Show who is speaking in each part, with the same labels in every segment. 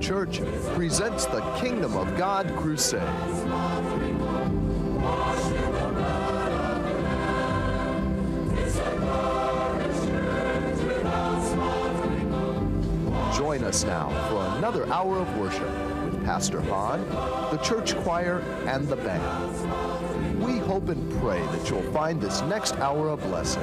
Speaker 1: Church presents the Kingdom of God Crusade. Join us now for another hour of worship with Pastor Hahn, the church choir, and the band. We hope and pray that you'll find this next hour a blessing.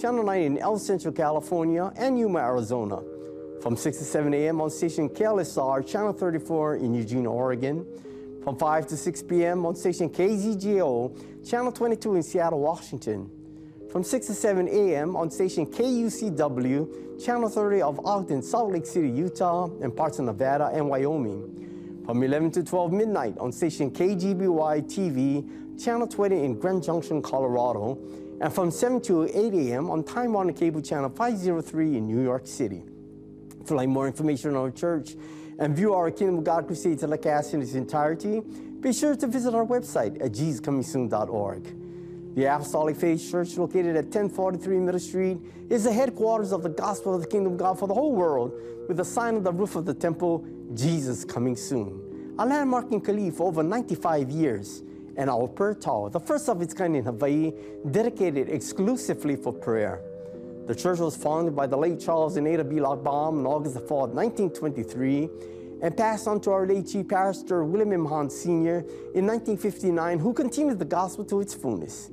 Speaker 2: Channel 9 in El Centro, California, and Yuma, Arizona. From 6 to 7 a.m. on station KLSR, Channel 34 in Eugene, Oregon. From 5 to 6 p.m. on station KZJO, Channel 22 in Seattle, Washington. From 6 to 7 a.m. on station KUCW, Channel 30 of Ogden, Salt Lake City, Utah, and parts of Nevada and Wyoming. From 11 to 12 midnight on station KGBY TV, Channel 20 in Grand Junction, Colorado, and from 7 to 8 a.m. on Time Warner Cable Channel 503 in New York City. If you'd like more information on our church and view our Kingdom of God Crusade telecast in its entirety, be sure to visit our website at jesuscomingsoon.org. The Apostolic Faith Church, located at 1043 Middle Street, is the headquarters of the gospel of the kingdom of God for the whole world, with a sign on the roof of the temple, Jesus coming soon. A landmark in Kalihi for over 95 years, and tower, the first of its kind in Hawaii, dedicated exclusively for prayer. The church was founded by the late Charles and Ada B. Lochbaum on August the 4th, 1923, and passed on to our late Chief Pastor William M. Hahn Sr. in 1959, who continued the gospel to its fullness.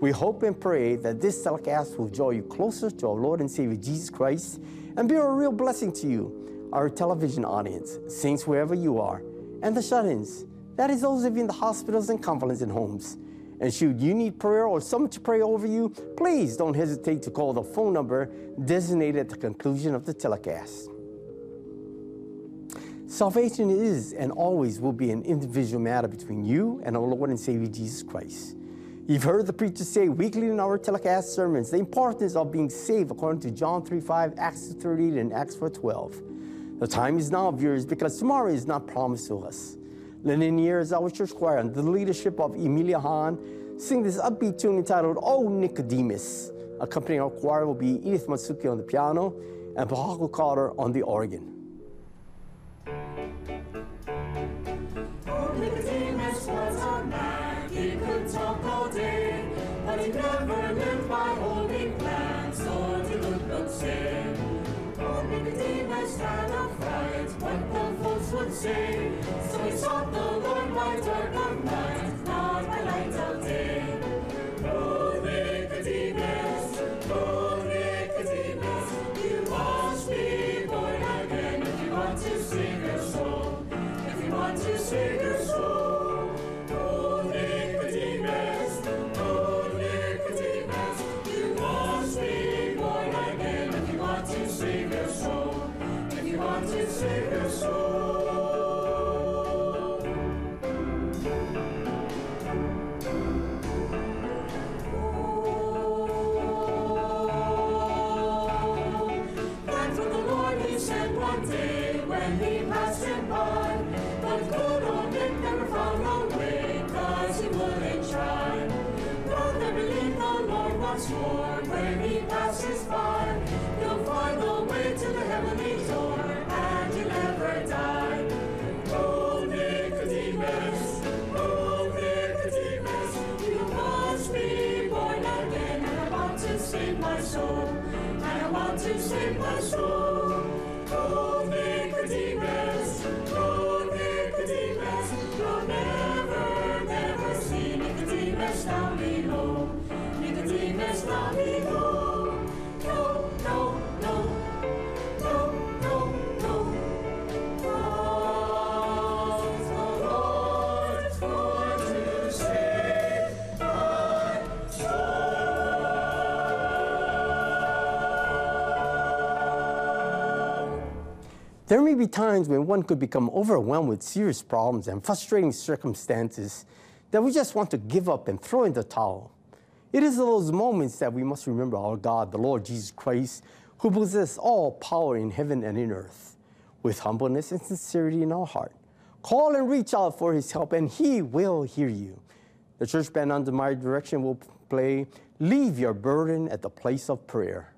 Speaker 2: We hope and pray that this telecast will draw you closer to our Lord and Savior Jesus Christ and be a real blessing to you, our television audience, saints wherever you are, and the shut ins. That is, those of in the hospitals and convalescent homes. And should you need prayer or someone to pray over you, please don't hesitate to call the phone number designated at the conclusion of the telecast. Salvation is and always will be an individual matter between you and our Lord and Savior Jesus Christ. You've heard the preacher say weekly in our telecast sermons the importance of being saved according to John 3 5, Acts 2 38, and Acts 4 12. The time is now, viewers, because tomorrow is not promised to us. Lending ears, our church choir, under the leadership of Emilia Hahn, sing this upbeat tune entitled Oh Nicodemus. Accompanying our choir will be Edith Matsuki on the piano and Pohaku Carter on the organ.
Speaker 3: Oh, Nicodemus was would say, so he sought the Lord by dark of night,
Speaker 4: my I want to save my soul. Oh, oh, you'll never, never see Nicodemus down below. Nicodemus down below.
Speaker 2: There may be times when one could become overwhelmed with serious problems and frustrating circumstances that we just want to give up and throw in the towel. It is those moments that we must remember our God, the Lord Jesus Christ, who possesses all power in heaven and in earth. With humbleness and sincerity in our heart, call and reach out for his help, and he will hear you. The church band under my direction will play Leave Your Burden at the Place of Prayer.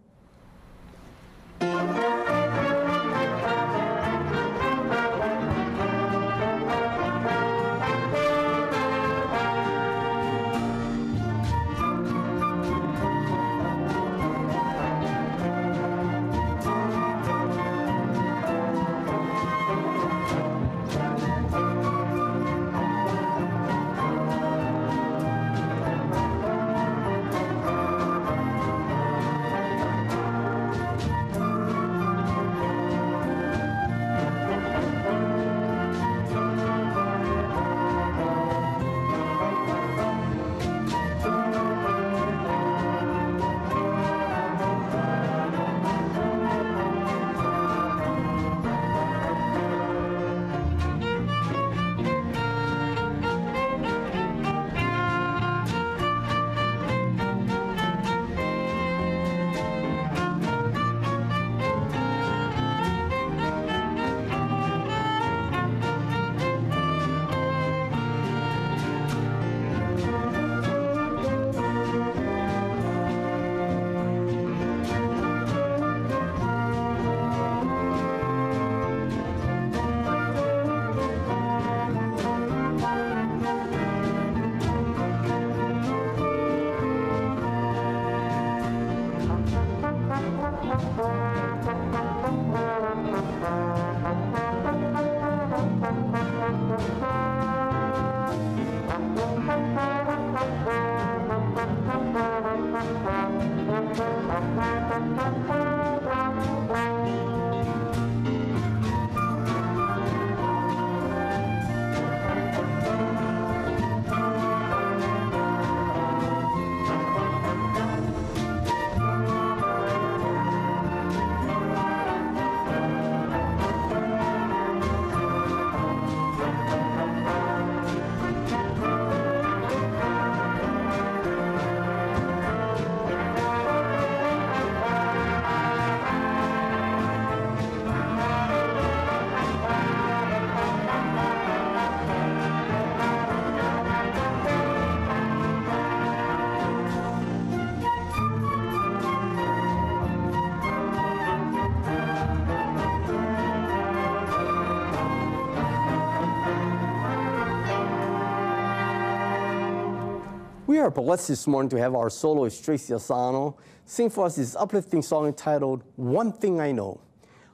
Speaker 2: We are blessed this morning to have our soloist Tracy Asano sing for us this uplifting song entitled One Thing I Know.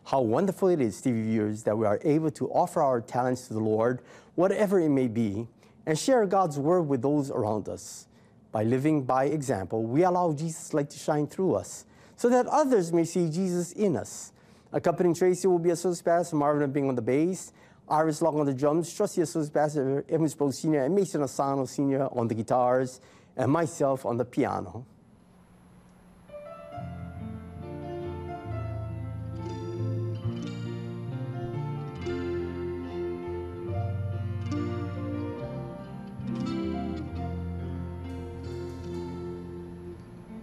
Speaker 2: How wonderful it is, TV viewers, that we are able to offer our talents to the Lord, whatever it may be, and share God's word with those around us. By living by example, we allow Jesus' light to shine through us so that others may see Jesus in us. Accompanying Tracy will be Associate Pastor Marvin Bing on the bass, Iris Long on the drums, Trustee Associate Pastor Evans Bo Sr., and Mason Asano Sr. on the guitars, and myself on the piano.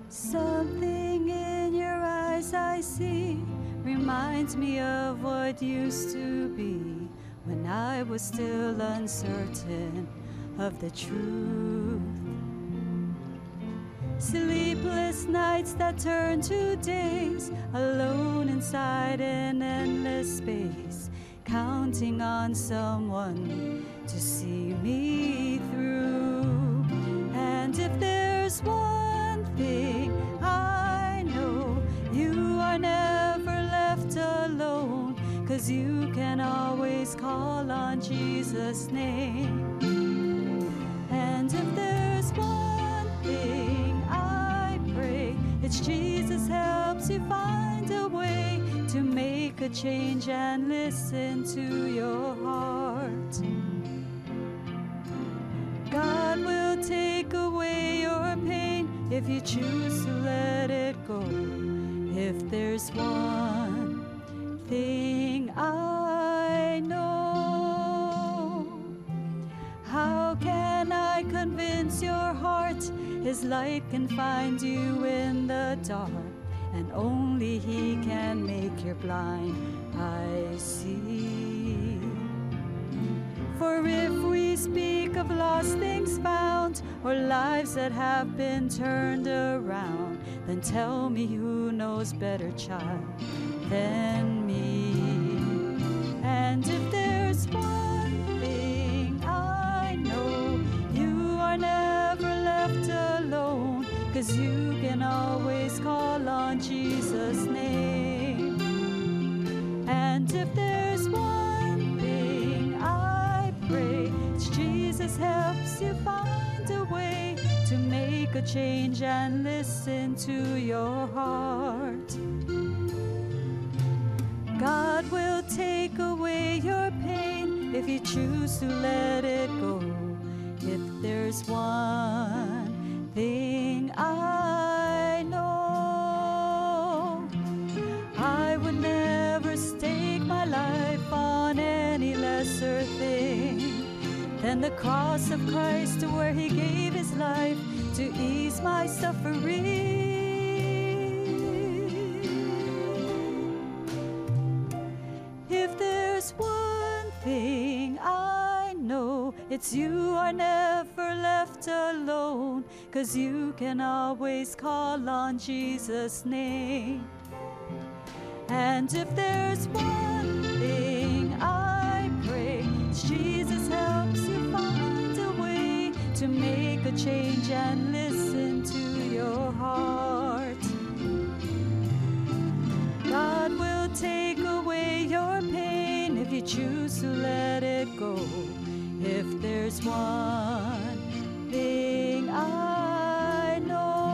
Speaker 3: Something in your eyes I see reminds me of what used to be when I was still uncertain of the truth. Sleepless nights that turn to days, alone inside an endless space, counting on someone to see me through. And if there's one thing I know, you are never left alone, cause you can always call on Jesus' name. And if there's one thing I pray, it's Jesus helps you find a way to make a change and listen to your heart. God will take away your pain if you choose to let it go. If there's one thing I know, how can I convince your heart His light can find you in the dark? And only He can make your blind eyes see. For if we speak of lost things found, or lives that have been turned around, then tell me who knows better, child, than me. And if there's one thing I know, you are never left alone, cause you can always call on Jesus' name. And if there's one thing I pray, it's Jesus helps you find a way to make a change and listen to your heart. God will take away your pain if you choose to let it go. If there's one thing I know, I would never stake my life on any lesser thing than the cross of Christ where he gave his life to ease my suffering. If there's one thing I know, it's you are never left alone, cause you can always call on Jesus' name. And if there's one thing I pray, Jesus helps you find a way to make a change and listen to your heart. Choose to let it go. If there's one thing I know,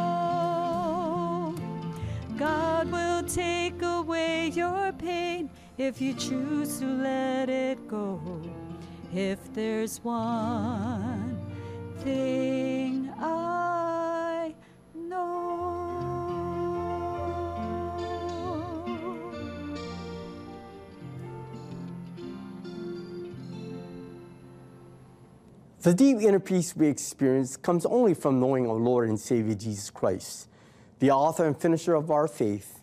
Speaker 3: God will take away your pain if you choose to let it go. If there's one thing
Speaker 2: The deep inner peace we experience comes only from knowing our Lord and Savior Jesus Christ, the author and finisher of our faith.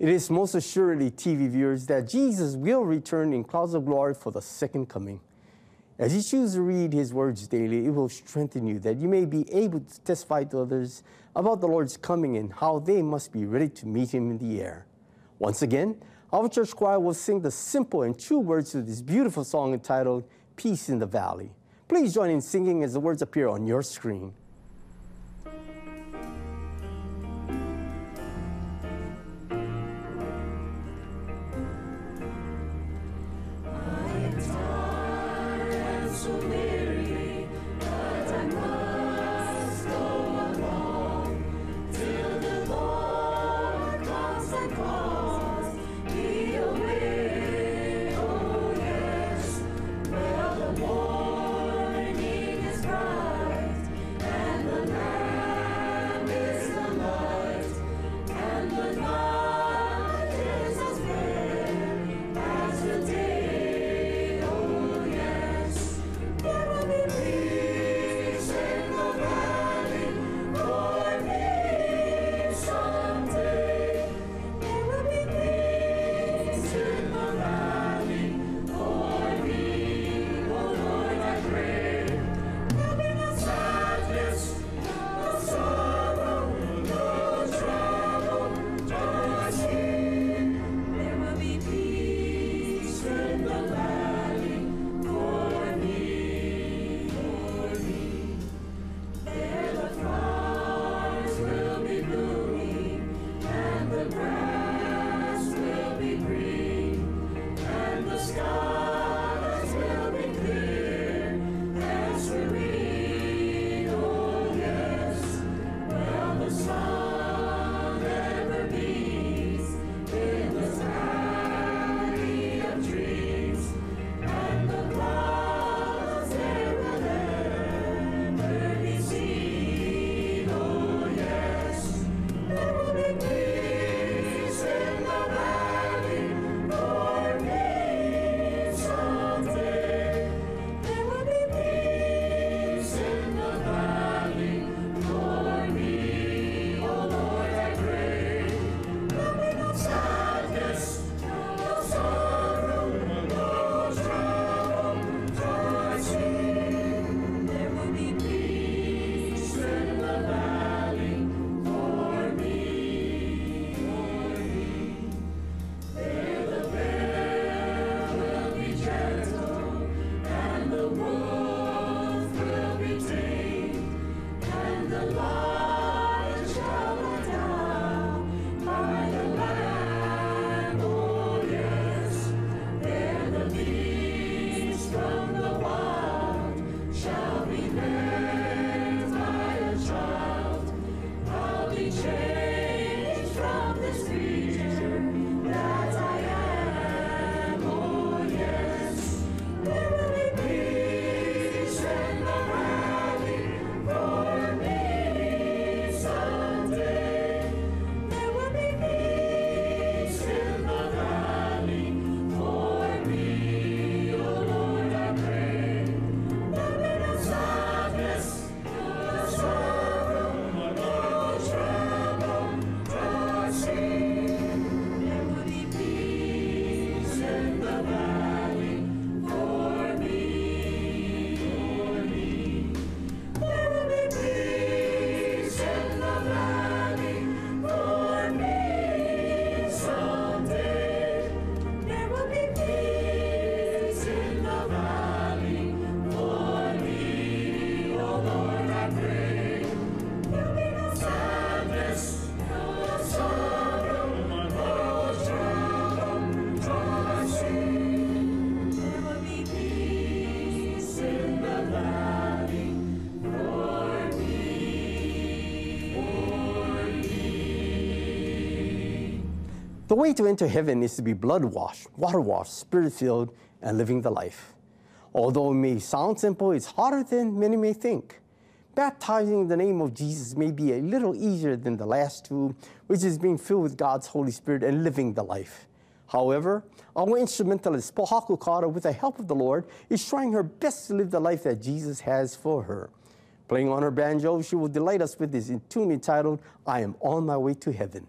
Speaker 2: It is most assuredly, TV viewers, that Jesus will return in clouds of glory for the second coming. As you choose to read his words daily, it will strengthen you that you may be able to testify to others about the Lord's coming and how they must be ready to meet him in the air. Once again, our church choir will sing the simple and true words of this beautiful song entitled Peace in the Valley. Please join in singing as the words appear on your screen. The way to enter heaven is to be blood washed, water washed, spirit filled, and living the life. Although it may sound simple, it's harder than many may think. Baptizing in the name of Jesus may be a little easier than the last two, which is being filled with God's Holy Spirit and living the life. However, our instrumentalist, Pohaku Carter, with the help of the Lord, is trying her best to live the life that Jesus has for her. Playing on her banjo, she will delight us with this tune entitled, I Am On My Way to Heaven.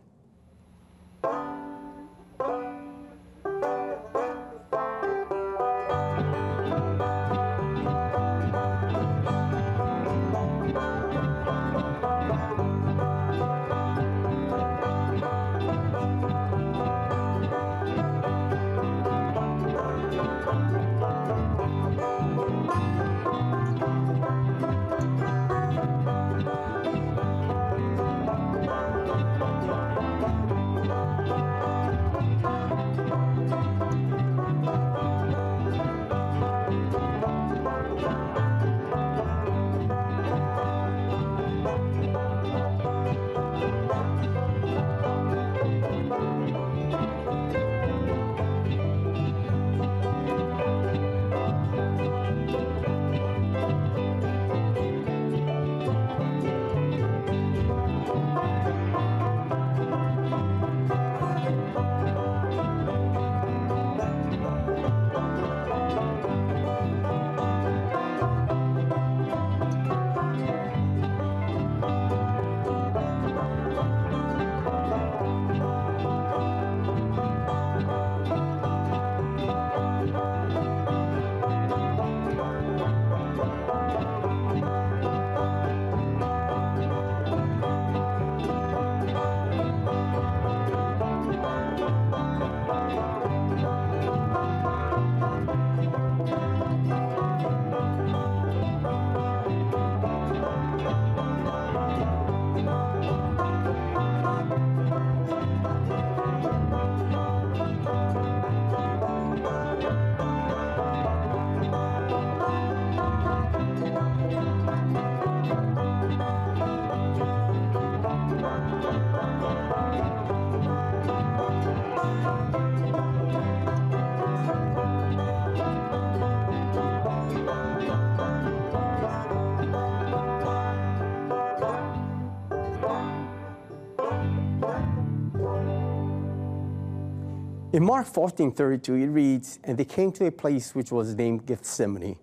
Speaker 2: In Mark 14 32, it reads, And they came to a place which was named Gethsemane.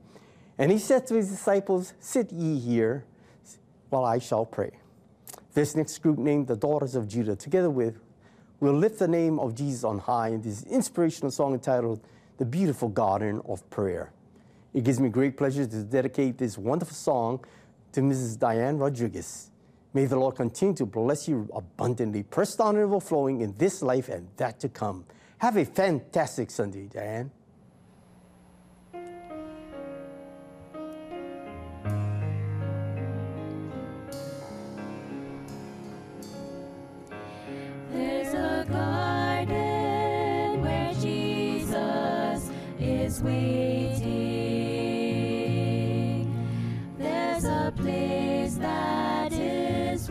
Speaker 2: And he said to his disciples, Sit ye here while I shall pray. This next group, named the Daughters of Judah, together with, will lift the name of Jesus on high in this inspirational song entitled The Beautiful Garden of Prayer. It gives me great pleasure to dedicate this wonderful song to Mrs. Diane Rodriguez. May the Lord continue to bless you abundantly, pressed down and overflowing in this life and that to come. Have a fantastic Sunday, Diane.
Speaker 3: There's a garden where Jesus is waiting. There's a place that is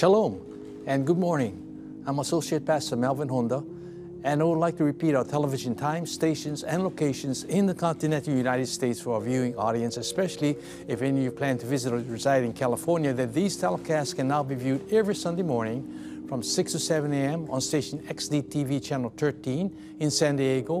Speaker 5: Shalom and good morning. I'm Associate Pastor Melvin Honda, and I would like to repeat our television times, stations, and locations in the continental United States for our viewing audience, especially if any of you plan to visit or reside in California, that these telecasts can now be viewed every Sunday morning from 6 to 7 a.m. on station XDTV channel 13 in San Diego,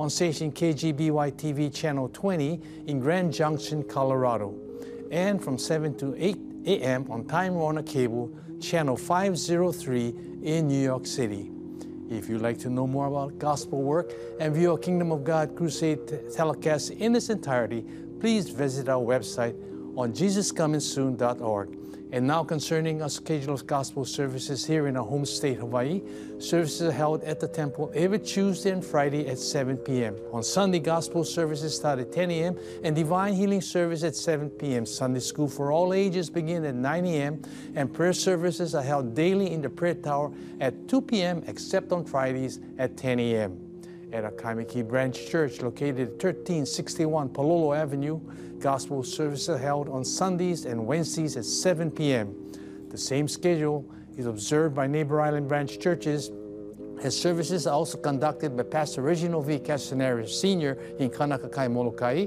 Speaker 5: on station KGBY TV, Channel 20 in Grand Junction, Colorado. And from 7 to 8 a.m. on Time Warner Cable, Channel 503 in New York City. If you'd like to know more about gospel work and view a Kingdom of God crusade telecast in its entirety, please visit our website on jesuscomingsoon.org. And now concerning our schedule of gospel services here in our home state, Hawaii, services are held at the temple every Tuesday and Friday at 7 p.m. On Sunday, gospel services start at 10 a.m. and divine healing service at 7 p.m. Sunday school for all ages begin at 9 a.m. and prayer services are held daily in the prayer tower at 2 p.m. except on Fridays at 10 a.m at our Kaimuki Branch Church located at 1361 Palolo Avenue. Gospel services are held on Sundays and Wednesdays at 7 p.m. The same schedule is observed by neighbor island branch churches as services are also conducted by Pastor Reginald V. Castanero Sr. in Kaunakakai, Molokai,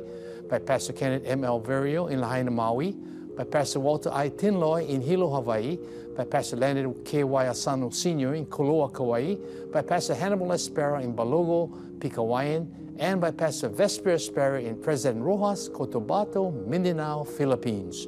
Speaker 5: by Pastor Kenneth M. Alverio in Lahaina, Maui, by Pastor Walter I. Tinloy in Hilo, Hawaii, by Pastor Leonard K. Y. Asano Sr. in Koloa, Kauai, by Pastor Hannibal Espera in Balogo, Pigcawayan, and by Pastor Vesper Espera in President Roxas, Cotabato, Mindanao, Philippines.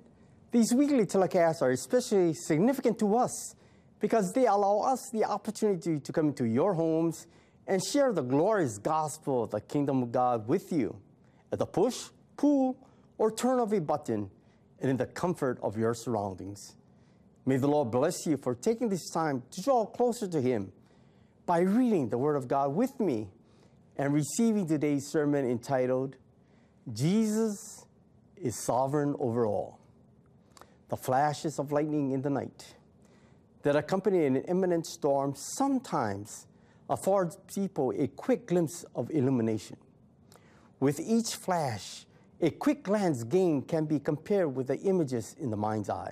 Speaker 2: These weekly telecasts are especially significant to us because they allow us the opportunity to come into your homes and share the glorious gospel of the kingdom of God with you at the push, pull, or turn of a button and in the comfort of your surroundings. May the Lord bless you for taking this time to draw closer to Him by reading the Word of God with me and receiving today's sermon entitled, Jesus is Sovereign Over All the flashes of lightning in the night that accompany an imminent storm sometimes affords people a quick glimpse of illumination. With each flash, a quick glance gained can be compared with the images in the mind's eye.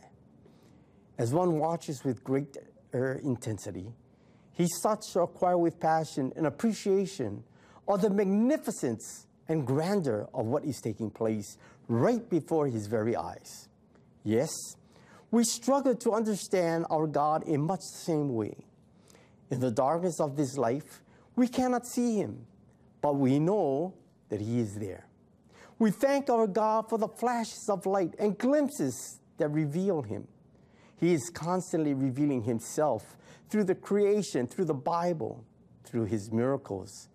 Speaker 2: As one watches with greater intensity, he starts to acquire with passion an appreciation of the magnificence and grandeur of what is taking place right before his very eyes. Yes, we struggle to understand our God in much the same way. In the darkness of this life, we cannot see Him, but we know that He is there. We thank our God for the flashes of light and glimpses that reveal Him. He is constantly revealing Himself through the creation, through the Bible, through His miracles,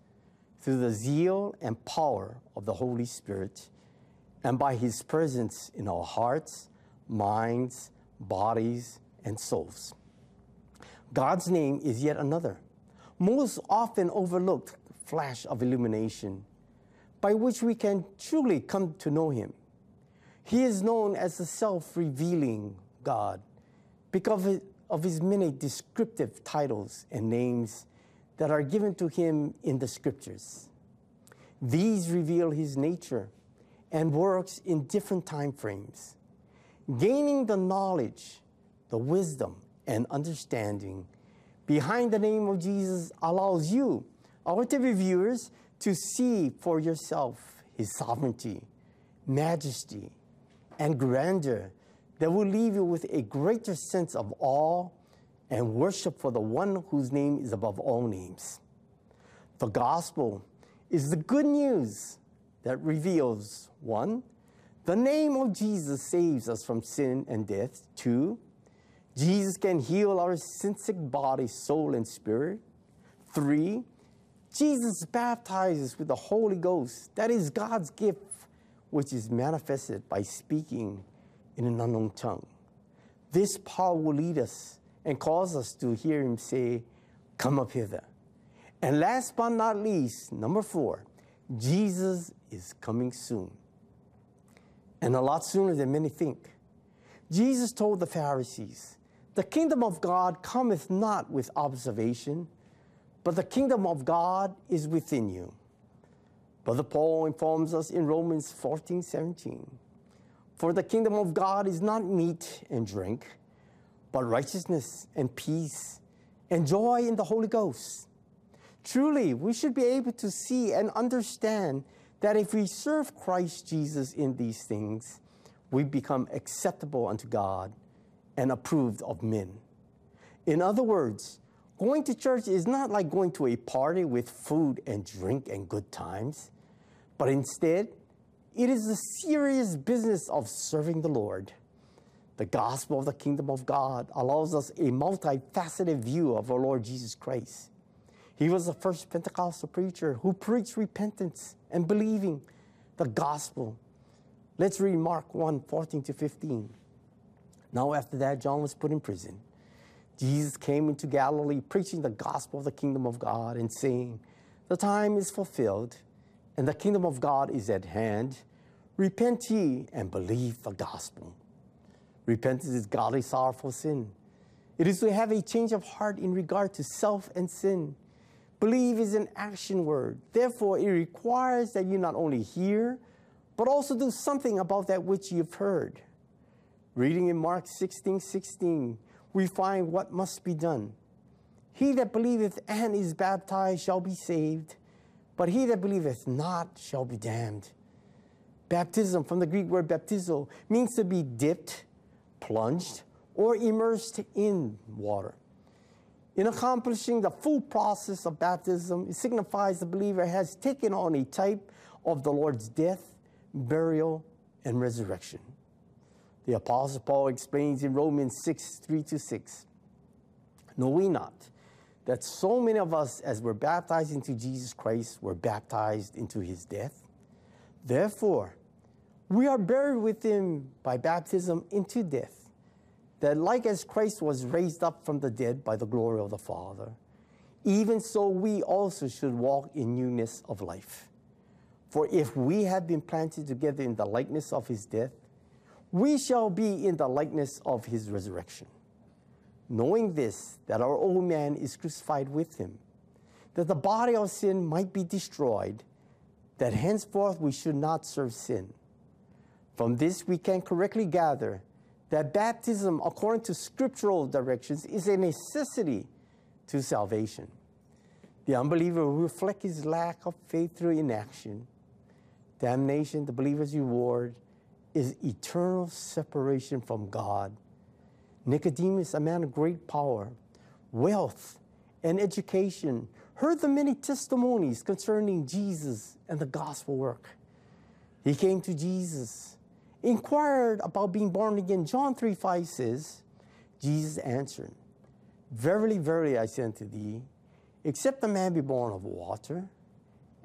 Speaker 2: through the zeal and power of the Holy Spirit, and by His presence in our hearts minds, bodies, and souls. God's name is yet another, most often overlooked flash of illumination by which we can truly come to know Him. He is known as the self revealing God because of His many descriptive titles and names that are given to Him in the Scriptures. These reveal His nature and works in different time frames gaining the knowledge, the wisdom, and understanding behind the name of Jesus allows you, our TV viewers, to see for yourself his sovereignty, majesty, and grandeur that will leave you with a greater sense of awe and worship for the one whose name is above all names. The gospel is the good news that reveals one, the name of Jesus saves us from sin and death. Two, Jesus can heal our sick body, soul, and spirit. Three, Jesus baptizes with the Holy Ghost. That is God's gift, which is manifested by speaking in an unknown tongue. This power will lead us and cause us to hear Him say, Come up hither. And last but not least, number four, Jesus is coming soon and a lot sooner than many think. Jesus told the Pharisees, The kingdom of God cometh not with observation, but the kingdom of God is within you. Brother Paul informs us in Romans 14 17. For the kingdom of God is not meat and drink, but righteousness and peace and joy in the Holy Ghost. Truly, we should be able to see and understand that if we serve Christ Jesus in these things, we become acceptable unto God and approved of men. In other words, going to church is not like going to a party with food and drink and good times, but instead, it is the serious business of serving the Lord. The gospel of the kingdom of God allows us a multifaceted view of our Lord Jesus Christ. He was the first Pentecostal preacher who preached repentance and believing the gospel. Let's read Mark 1 14 to 15. Now, after that, John was put in prison. Jesus came into Galilee preaching the gospel of the kingdom of God and saying, The time is fulfilled and the kingdom of God is at hand. Repent ye and believe the gospel. Repentance is godly sorrow for sin. It is to have a change of heart in regard to self and sin. Believe is an action word. Therefore, it requires that you not only hear, but also do something about that which you've heard. Reading in Mark 16 16, we find what must be done. He that believeth and is baptized shall be saved, but he that believeth not shall be damned. Baptism, from the Greek word baptizo, means to be dipped, plunged, or immersed in water. In accomplishing the full process of baptism, it signifies the believer has taken on a type of the Lord's death, burial, and resurrection. The Apostle Paul explains in Romans 6 3 to 6 Know we not that so many of us, as were baptized into Jesus Christ, were baptized into his death? Therefore, we are buried with him by baptism into death, that like as Christ was raised up from the dead by the glory of the Father, even so we also should walk in newness of life. For if we have been planted together in the likeness of his death, we shall be in the likeness of his resurrection. Knowing this, that our old man is crucified with him, that the body of sin might be destroyed, that henceforth we should not serve sin. From this, we can correctly gather that baptism, according to scriptural directions, is a necessity to salvation. The unbeliever will reflect his lack of faith through inaction. Damnation, the believer's reward, is eternal separation from God. Nicodemus, a man of great power, wealth, and education, heard the many testimonies concerning Jesus and the gospel work. He came to Jesus, inquired about being born again. John 3 5 says, Jesus answered, Verily, verily, I say unto thee, except a man be born of water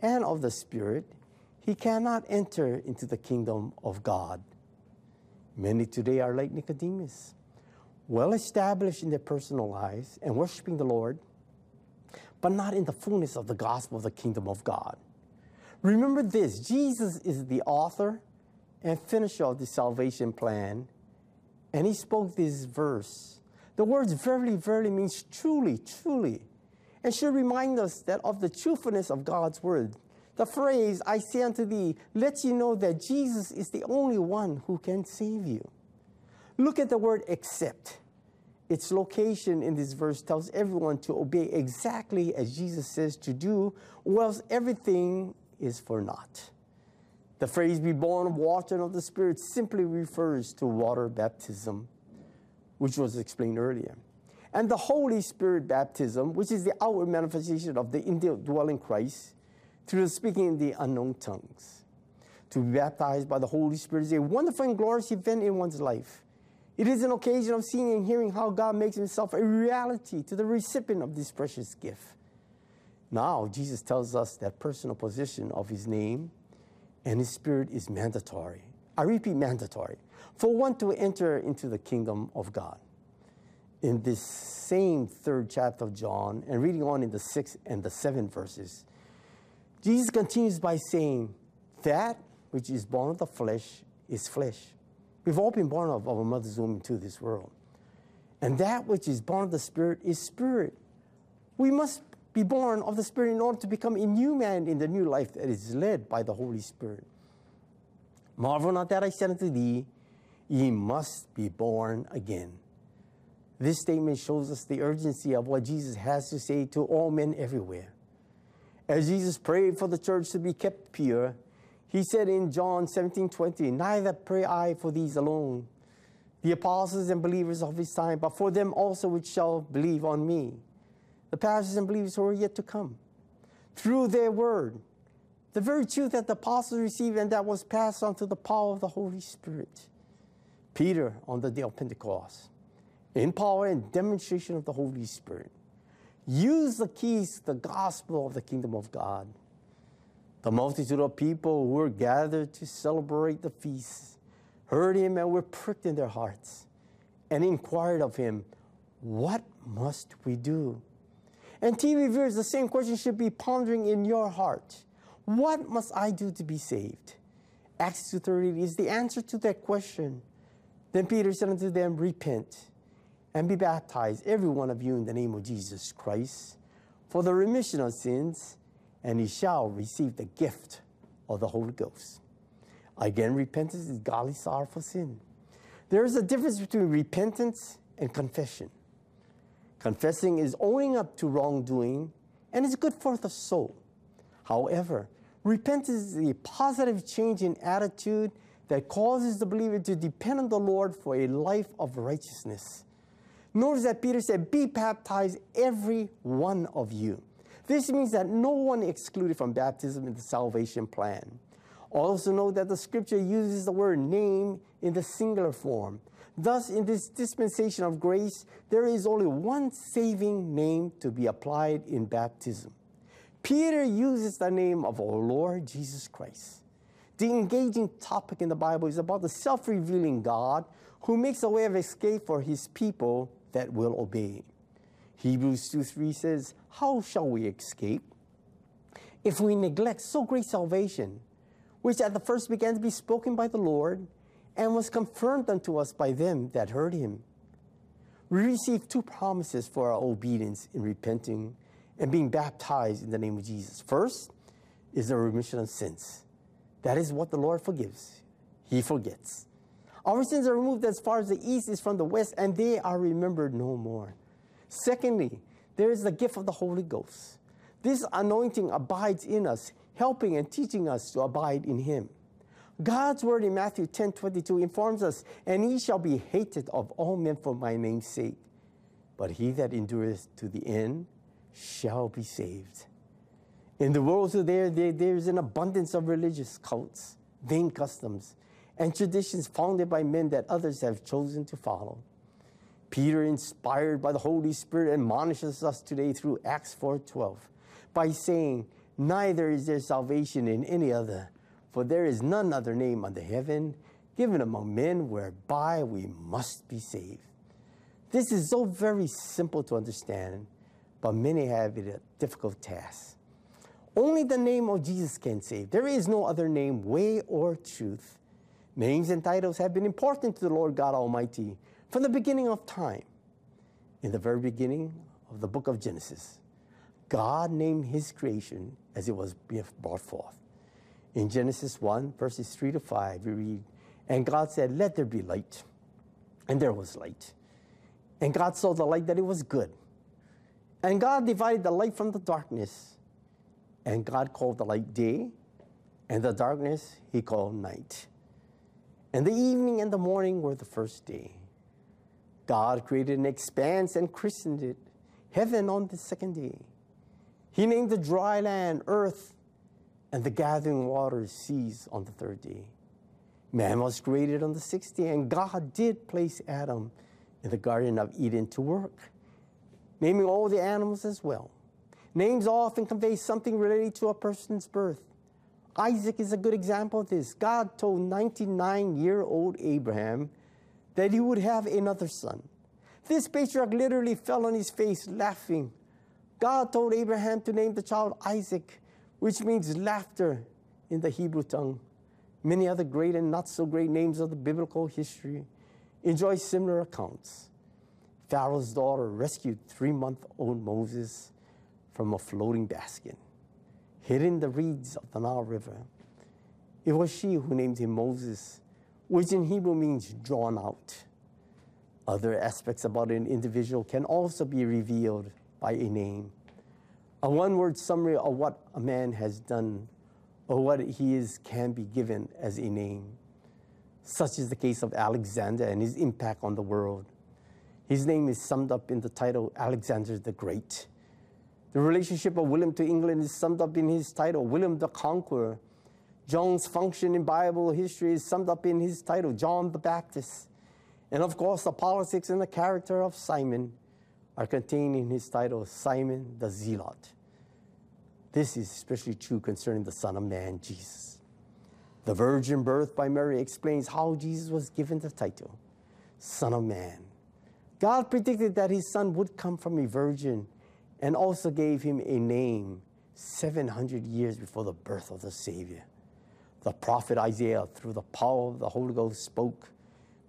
Speaker 2: and of the Spirit, he cannot enter into the kingdom of God. Many today are like Nicodemus, well established in their personal lives and worshiping the Lord, but not in the fullness of the gospel of the kingdom of God. Remember this Jesus is the author and finish of the salvation plan, and he spoke this verse. The words verily, verily means truly, truly, and should remind us that of the truthfulness of God's word. The phrase, I say unto thee, lets you know that Jesus is the only one who can save you. Look at the word except. Its location in this verse tells everyone to obey exactly as Jesus says to do, or else everything is for naught. The phrase be born of water and of the Spirit simply refers to water baptism, which was explained earlier. And the Holy Spirit baptism, which is the outward manifestation of the indwelling Christ through speaking in the unknown tongues. To be baptized by the Holy Spirit is a wonderful and glorious event in one's life. It is an occasion of seeing and hearing how God makes himself a reality to the recipient of this precious gift. Now, Jesus tells us that personal position of his name and his spirit is mandatory. I repeat, mandatory for one to enter into the kingdom of God. In this same third chapter of John, and reading on in the sixth and the seventh verses, Jesus continues by saying, That which is born of the flesh is flesh, We've all been born of our mother's womb into this world. And that which is born of the Spirit is spirit. We must be born of the Spirit in order to become a new man in the new life that is led by the Holy Spirit. Marvel not that I said unto thee, ye must be born again. This statement shows us the urgency of what Jesus has to say to all men everywhere. As Jesus prayed for the church to be kept pure, he said in John 17 20, Neither pray I for these alone, the apostles and believers of his time, but for them also which shall believe on me, the pastors and believers who are yet to come. Through their word, the very truth that the apostles received and that was passed on to the power of the Holy Spirit. Peter on the day of Pentecost, in power and demonstration of the Holy Spirit, used the keys the gospel of the kingdom of God. The multitude of people who were gathered to celebrate the feast heard him and were pricked in their hearts and inquired of him, What must we do? And TV viewers, the same question should be pondering in your heart. What must I do to be saved? Acts 2.30 is the answer to that question. Then Peter said unto them, Repent and be baptized, every one of you, in the name of Jesus Christ, for the remission of sins, and ye shall receive the gift of the Holy Ghost. Again, repentance is godly sorrow for sin. There is a difference between repentance and confession. Confessing is owning up to wrongdoing and is good for the soul. However, repentance is a positive change in attitude that causes the believer to depend on the Lord for a life of righteousness. Notice that Peter said, Be baptized, every one of you. This means that no one is excluded from baptism in the salvation plan. Also, note that the scripture uses the word name in the singular form. Thus, in this dispensation of grace, there is only one saving name to be applied in baptism. Peter uses the name of our Lord Jesus Christ. The engaging topic in the Bible is about the self revealing God who makes a way of escape for his people that will obey. Hebrews 2 3 says, How shall we escape if we neglect so great salvation, which at the first began to be spoken by the Lord and was confirmed unto us by them that heard him? We receive two promises for our obedience in repenting and being baptized in the name of Jesus. First is the remission of sins. That is what the Lord forgives. He forgets. Our sins are removed as far as the east is from the west, and they are remembered no more. Secondly, there is the gift of the Holy Ghost. This anointing abides in us, helping and teaching us to abide in Him. God's word in Matthew 10 22 informs us, And he shall be hated of all men for my name's sake. But he that endureth to the end shall be saved. In the world today, there, there's an abundance of religious cults, vain customs, and traditions founded by men that others have chosen to follow. Peter, inspired by the Holy Spirit, admonishes us today through Acts 4:12 by saying, "Neither is there salvation in any other, for there is none other name under heaven given among men whereby we must be saved." This is so very simple to understand, but many have it a difficult task. Only the name of Jesus can save. There is no other name, way, or truth. Names and titles have been important to the Lord God Almighty from the beginning of time. In the very beginning of the book of Genesis, God named his creation as it was brought forth. In Genesis 1, verses 3 to 5, we read, And God said, Let there be light. And there was light. And God saw the light that it was good. And God divided the light from the darkness. And God called the light day, and the darkness he called night. And the evening and the morning were the first day. God created an expanse and christened it heaven on the second day. He named the dry land earth and the gathering waters ceased on the third day. Man was created on the sixth day, and God did place Adam in the Garden of Eden to work, naming all the animals as well. Names often convey something related to a person's birth. Isaac is a good example of this. God told 99 year old Abraham that he would have another son. This patriarch literally fell on his face laughing. God told Abraham to name the child Isaac, which means laughter in the Hebrew tongue. Many other great and not so great names of the biblical history enjoy similar accounts. Pharaoh's daughter rescued three month old Moses from a floating basket, hidden in the reeds of the Nile River. It was she who named him Moses, which in Hebrew means drawn out. Other aspects about an individual can also be revealed by a name. A one word summary of what a man has done or what he is can be given as a name. Such is the case of Alexander and his impact on the world. His name is summed up in the title Alexander the Great. The relationship of William to England is summed up in his title, William the Conqueror. John's function in Bible history is summed up in his title, John the Baptist. And of course, the politics and the character of Simon are contained in his title, Simon the Zealot. This is especially true concerning the Son of Man, Jesus. The virgin birth by Mary explains how Jesus was given the title, Son of Man. God predicted that his son would come from a virgin and also gave him a name 700 years before the birth of the Savior. The prophet Isaiah, through the power of the Holy Ghost, spoke.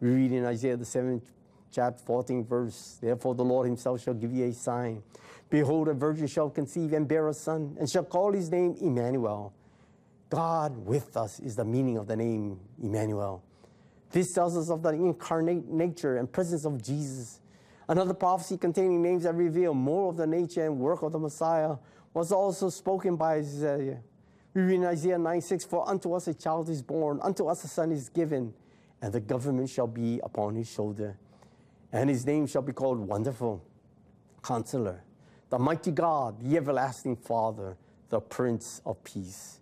Speaker 2: We read in Isaiah, the 7th chapter, 14 verse Therefore, the Lord himself shall give you a sign. Behold, a virgin shall conceive and bear a son, and shall call his name Emmanuel. God with us is the meaning of the name Emmanuel. This tells us of the incarnate nature and presence of Jesus. Another prophecy containing names that reveal more of the nature and work of the Messiah was also spoken by Isaiah. We read in Isaiah 9 6, For unto us a child is born, unto us a son is given, and the government shall be upon his shoulder. And his name shall be called Wonderful, Counselor, the Mighty God, the Everlasting Father, the Prince of Peace.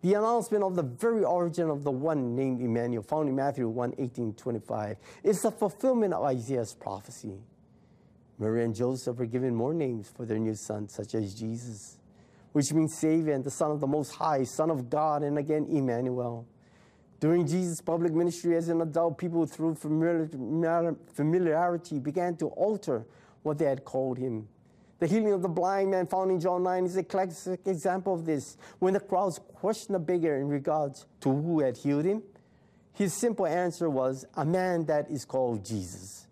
Speaker 2: The announcement of the very origin of the one named Emmanuel, found in Matthew 1 18 25, is the fulfillment of Isaiah's prophecy. Mary and Joseph were given more names for their new son, such as Jesus, which means Savior and the Son of the Most High, Son of God, and again, Emmanuel. During Jesus' public ministry as an adult, people through familiarity began to alter what they had called him. The healing of the blind man found in John 9 is a classic example of this. When the crowds questioned the beggar in regards to who had healed him, his simple answer was, A man that is called Jesus.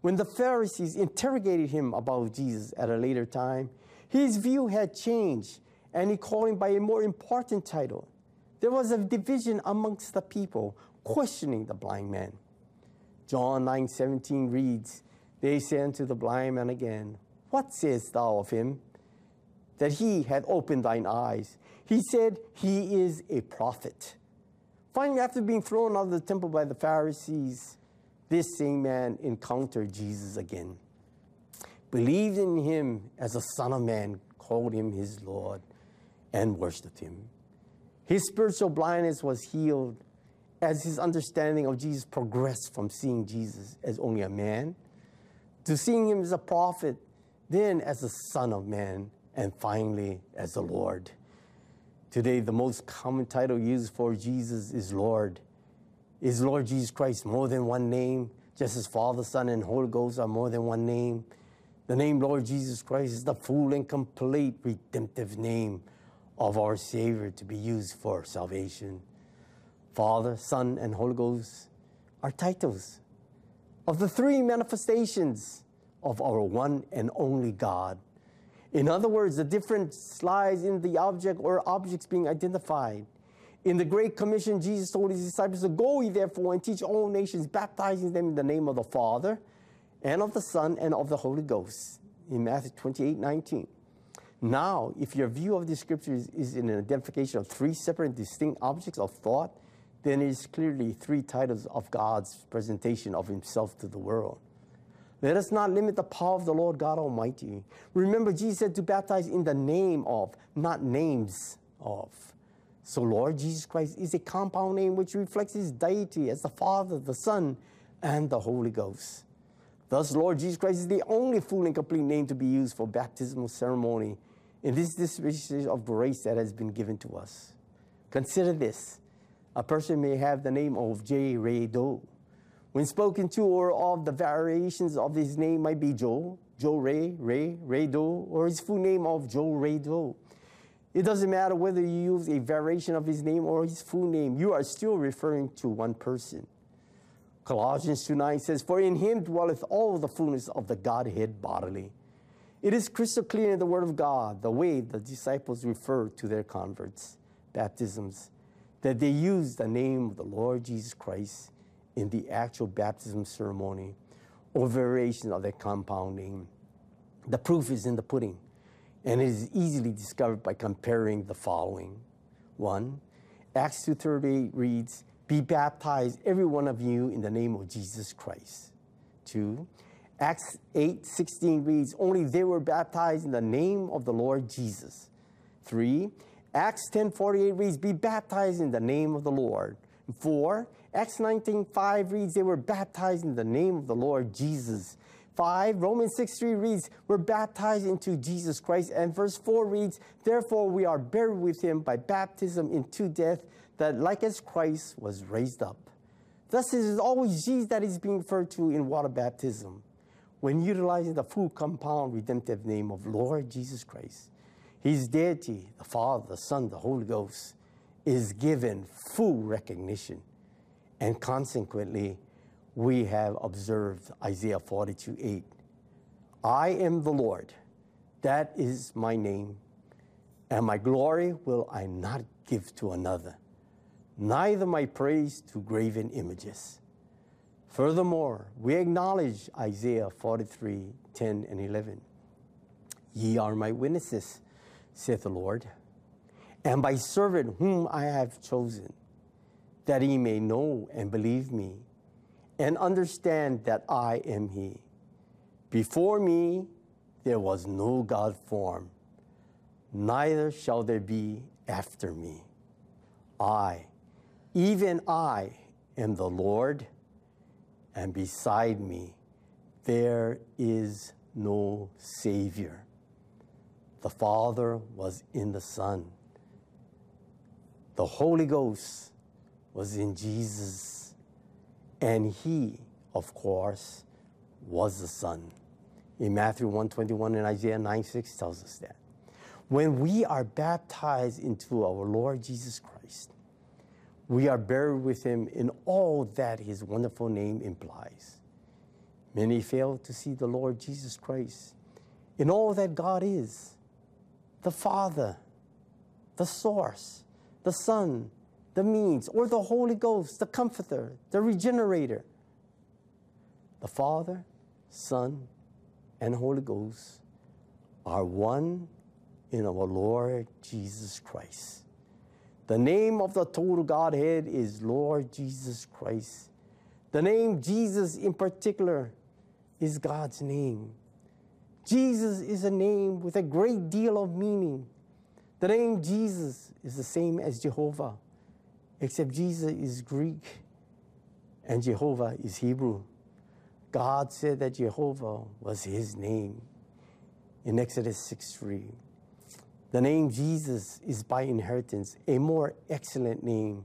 Speaker 2: When the Pharisees interrogated him about Jesus at a later time, his view had changed and he called him by a more important title. There was a division amongst the people questioning the blind man. John 9 17 reads, They said unto the blind man again, What sayest thou of him? That he had opened thine eyes. He said, He is a prophet. Finally, after being thrown out of the temple by the Pharisees, this same man encountered Jesus again, believed in him as a son of man, called him his Lord, and worshiped him. His spiritual blindness was healed as his understanding of Jesus progressed from seeing Jesus as only a man to seeing him as a prophet, then as a son of man, and finally as the Lord. Today, the most common title used for Jesus is Lord. Is Lord Jesus Christ more than one name, just as Father, Son, and Holy Ghost are more than one name? The name Lord Jesus Christ is the full and complete redemptive name of our Savior to be used for salvation. Father, Son, and Holy Ghost are titles of the three manifestations of our one and only God. In other words, the difference lies in the object or objects being identified. In the Great Commission, Jesus told his disciples to go ye therefore and teach all nations, baptizing them in the name of the Father and of the Son and of the Holy Ghost. In Matthew 28 19. Now, if your view of the scriptures is in an identification of three separate distinct objects of thought, then it is clearly three titles of God's presentation of himself to the world. Let us not limit the power of the Lord God Almighty. Remember, Jesus said to baptize in the name of, not names of. So, Lord Jesus Christ is a compound name which reflects his deity as the Father, the Son, and the Holy Ghost. Thus, Lord Jesus Christ is the only full and complete name to be used for baptismal ceremony in this dispensation of grace that has been given to us. Consider this a person may have the name of J. Ray Doe. When spoken to or of the variations of his name might be Joe, Joe Ray, Ray, Ray Doe, or his full name of Joe Ray Doe. It doesn't matter whether you use a variation of his name or his full name, you are still referring to one person. Colossians 2 9 says, For in him dwelleth all the fullness of the Godhead bodily. It is crystal clear in the Word of God the way the disciples refer to their converts, baptisms, that they use the name of the Lord Jesus Christ in the actual baptism ceremony or variation of that compound name. The proof is in the pudding, and it is easily discovered by comparing the following. One, Acts 2.38 reads, Be baptized, every one of you, in the name of Jesus Christ. Two, Acts 8.16 reads, Only they were baptized in the name of the Lord Jesus. Three, Acts 10.48 reads, Be baptized in the name of the Lord. Four, Acts 19.5 reads, They were baptized in the name of the Lord Jesus. 5, Romans 6 3 reads, We're baptized into Jesus Christ. And verse 4 reads, Therefore we are buried with him by baptism into death, that like as Christ was raised up. Thus it is always Jesus that is being referred to in water baptism. When utilizing the full compound redemptive name of Lord Jesus Christ, his deity, the Father, the Son, the Holy Ghost, is given full recognition. And consequently, we have observed Isaiah 42 8. I am the Lord, that is my name, and my glory will I not give to another, neither my praise to graven images. Furthermore, we acknowledge Isaiah 43 10 and 11. Ye are my witnesses, saith the Lord, and my servant whom I have chosen, that he may know and believe me and understand that I am He. Before me there was no God form, neither shall there be after me. I, even I, am the Lord, and beside me there is no Savior. The Father was in the Son. The Holy Ghost was in Jesus. And he, of course, was the Son. In Matthew 121 and Isaiah 9 6 tells us that. When we are baptized into our Lord Jesus Christ, we are buried with him in all that his wonderful name implies. Many fail to see the Lord Jesus Christ in all that God is the Father, the source, the Son, the means, or the Holy Ghost, the Comforter, the Regenerator. The Father, Son, and Holy Ghost are one in our Lord Jesus Christ. The name of the total Godhead is Lord Jesus Christ. The name Jesus in particular is God's name. Jesus is a name with a great deal of meaning. The name Jesus is the same as Jehovah, except Jesus is Greek and Jehovah is Hebrew. God said that Jehovah was his name in Exodus 6 3. The name Jesus is by inheritance a more excellent name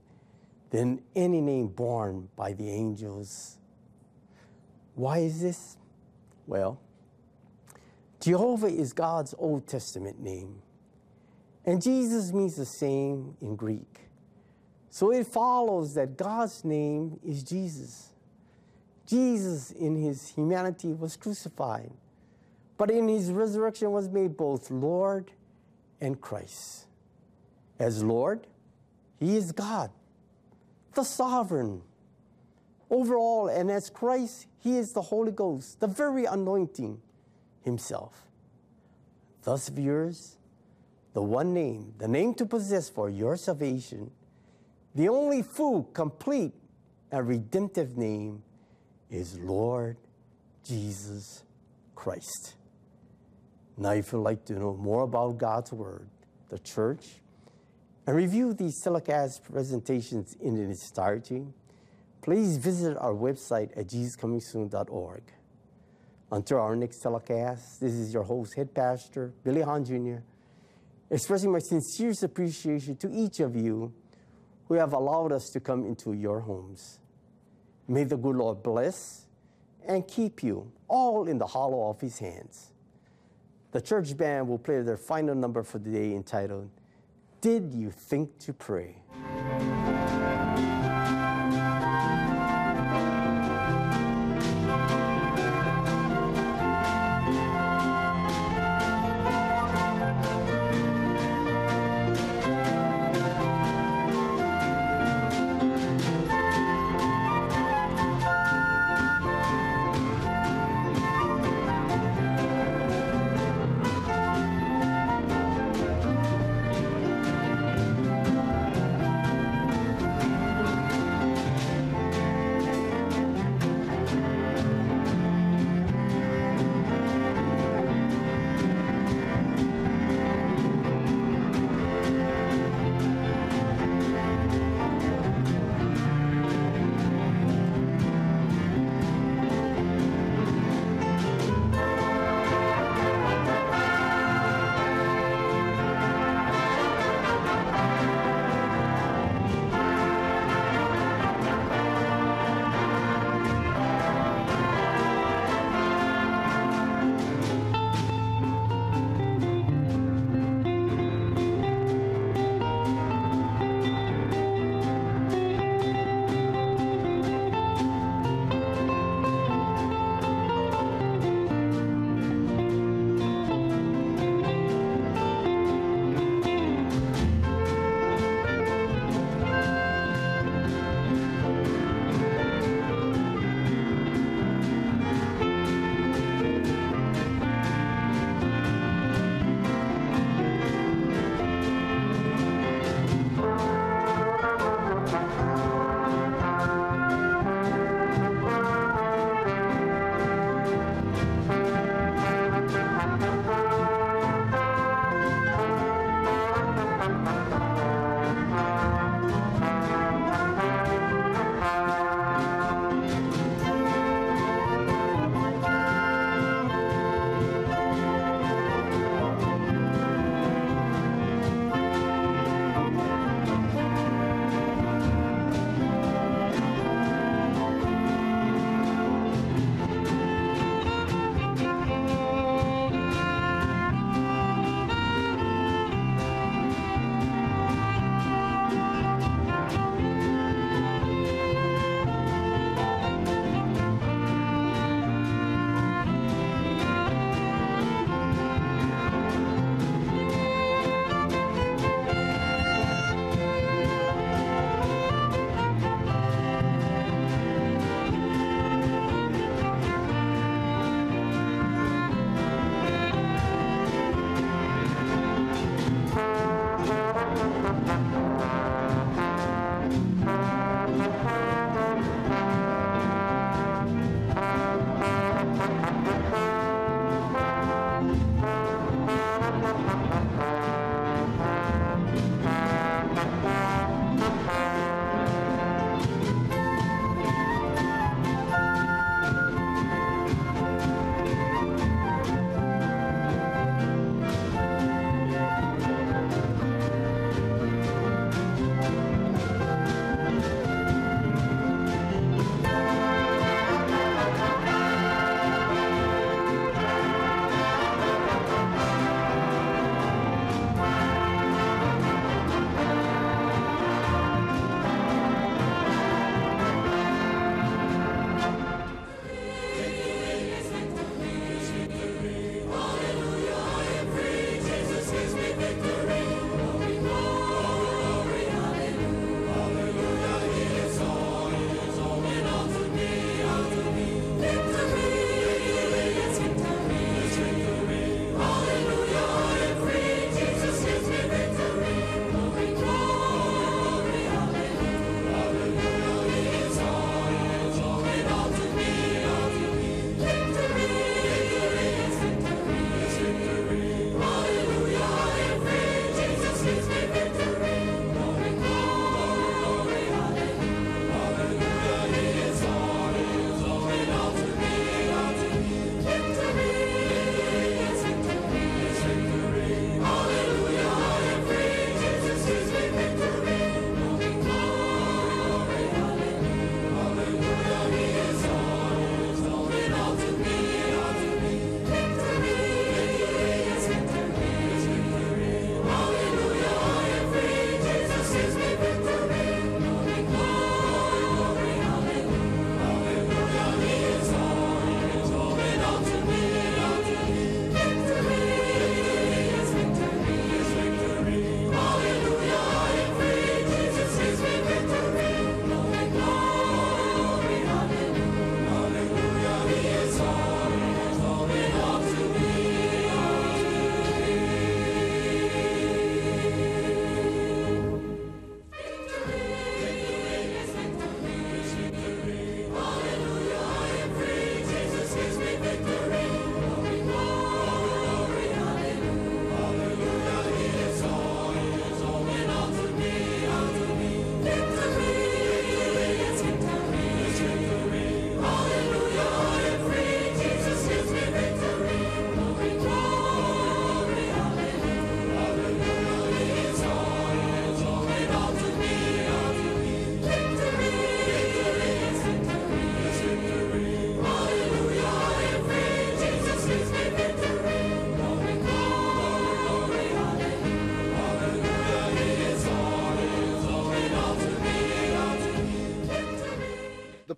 Speaker 2: than any name borne by the angels. Why is this? Well, Jehovah is God's Old Testament name, and Jesus means the same in Greek. So it follows that God's name is Jesus. Jesus, in his humanity, was crucified, but in his resurrection was made both Lord and Christ. As Lord, he is God, the sovereign over all, and as Christ, he is the Holy Ghost, the very anointing himself. Thus, viewers, the one name, the name to possess for your salvation, the only full, complete, and redemptive name is Lord Jesus Christ. Now, if you'd like to know more about God's Word, the church, and review these telecast presentations in its entirety, please visit our website at jesuscomingsoon.org. Until our next telecast, this is your host, Head Pastor Billy Hahn Jr., expressing my sincerest appreciation to each of you who have allowed us to come into your homes. May the good Lord bless and keep you all in the hollow of his hands. The church band will play their final number for the day entitled Did you think to pray?